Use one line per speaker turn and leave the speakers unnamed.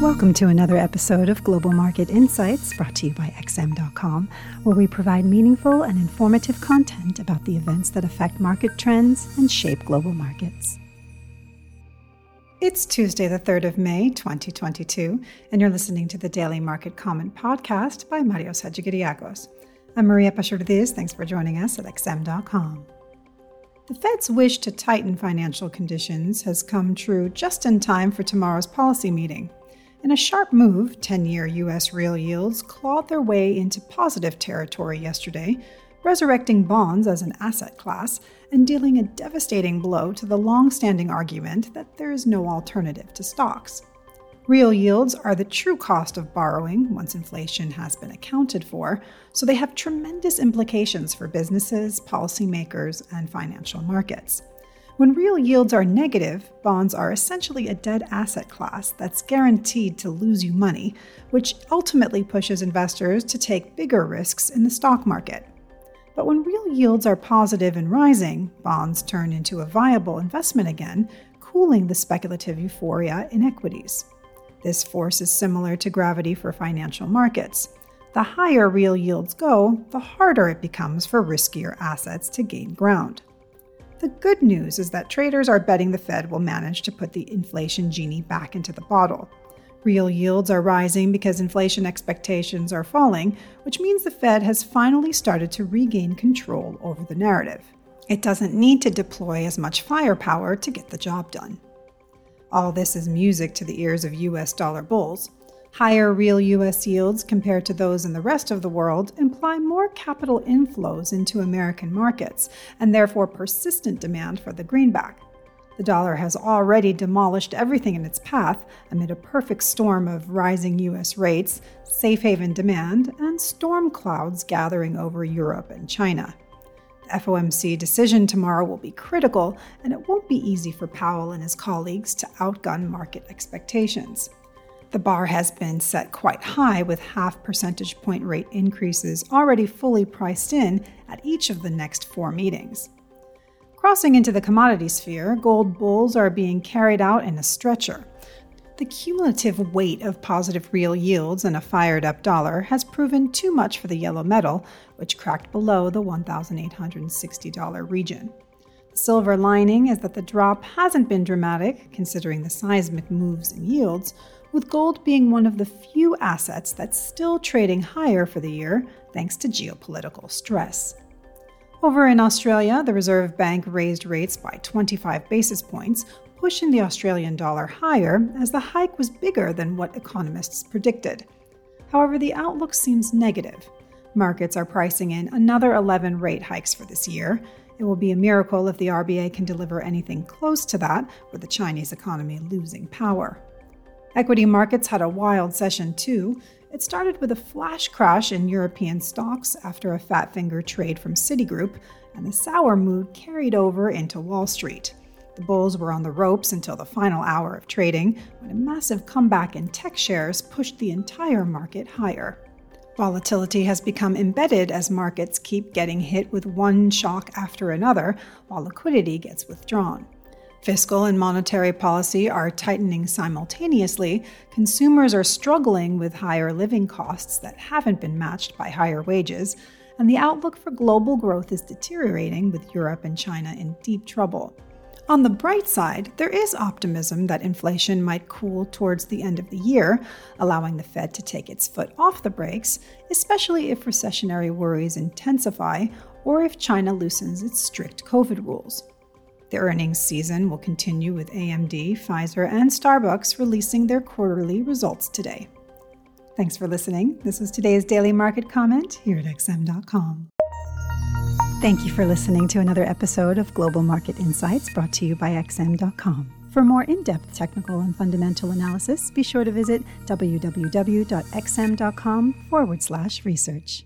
Welcome to another episode of Global Market Insights brought to you by XM.com, where we provide meaningful and informative content about the events that affect market trends and shape global markets. It's Tuesday, the 3rd of May, 2022, and you're listening to the Daily Market Comment podcast by Marios Hadjikyriacos. I'm Maria Pachurdiz. Thanks for joining us at XM.com. The Fed's wish to tighten financial conditions has come true just in time for tomorrow's policy meeting. In a sharp move, 10 year U.S. real yields clawed their way into positive territory yesterday, resurrecting bonds as an asset class and dealing a devastating blow to the long standing argument that there is no alternative to stocks. Real yields are the true cost of borrowing once inflation has been accounted for, so they have tremendous implications for businesses, policymakers, and financial markets. When real yields are negative, bonds are essentially a dead asset class that's guaranteed to lose you money, which ultimately pushes investors to take bigger risks in the stock market. But when real yields are positive and rising, bonds turn into a viable investment again, cooling the speculative euphoria in equities. This force is similar to gravity for financial markets. The higher real yields go, the harder it becomes for riskier assets to gain ground. The good news is that traders are betting the Fed will manage to put the inflation genie back into the bottle. Real yields are rising because inflation expectations are falling, which means the Fed has finally started to regain control over the narrative. It doesn't need to deploy as much firepower to get the job done. All this is music to the ears of US dollar bulls. Higher real US yields compared to those in the rest of the world imply more capital inflows into American markets and therefore persistent demand for the greenback. The dollar has already demolished everything in its path amid a perfect storm of rising US rates, safe haven demand, and storm clouds gathering over Europe and China. The FOMC decision tomorrow will be critical, and it won't be easy for Powell and his colleagues to outgun market expectations. The bar has been set quite high, with half percentage point rate increases already fully priced in at each of the next four meetings. Crossing into the commodity sphere, gold bulls are being carried out in a stretcher. The cumulative weight of positive real yields and a fired up dollar has proven too much for the yellow metal, which cracked below the $1,860 region. The silver lining is that the drop hasn't been dramatic, considering the seismic moves in yields, with gold being one of the few assets that's still trading higher for the year thanks to geopolitical stress. Over in Australia, the Reserve Bank raised rates by 25 basis points, pushing the Australian dollar higher as the hike was bigger than what economists predicted. However, the outlook seems negative. Markets are pricing in another 11 rate hikes for this year. It will be a miracle if the RBA can deliver anything close to that, with the Chinese economy losing power. Equity markets had a wild session too. It started with a flash crash in European stocks after a fat finger trade from Citigroup, and the sour mood carried over into Wall Street. The bulls were on the ropes until the final hour of trading, when a massive comeback in tech shares pushed the entire market higher. Volatility has become embedded as markets keep getting hit with one shock after another, while liquidity gets withdrawn. Fiscal and monetary policy are tightening simultaneously. Consumers are struggling with higher living costs that haven't been matched by higher wages, and the outlook for global growth is deteriorating with Europe and China in deep trouble. On the bright side, there is optimism that inflation might cool towards the end of the year, allowing the Fed to take its foot off the brakes, especially if recessionary worries intensify or if China loosens its strict COVID rules. The earnings season will continue with AMD, Pfizer, and Starbucks releasing their quarterly results today. Thanks for listening. This was today's daily market comment here at XM.com. Thank you for listening to another episode of Global Market Insights brought to you by XM.com. For more in depth technical and fundamental analysis, be sure to visit www.xm.com forward slash research.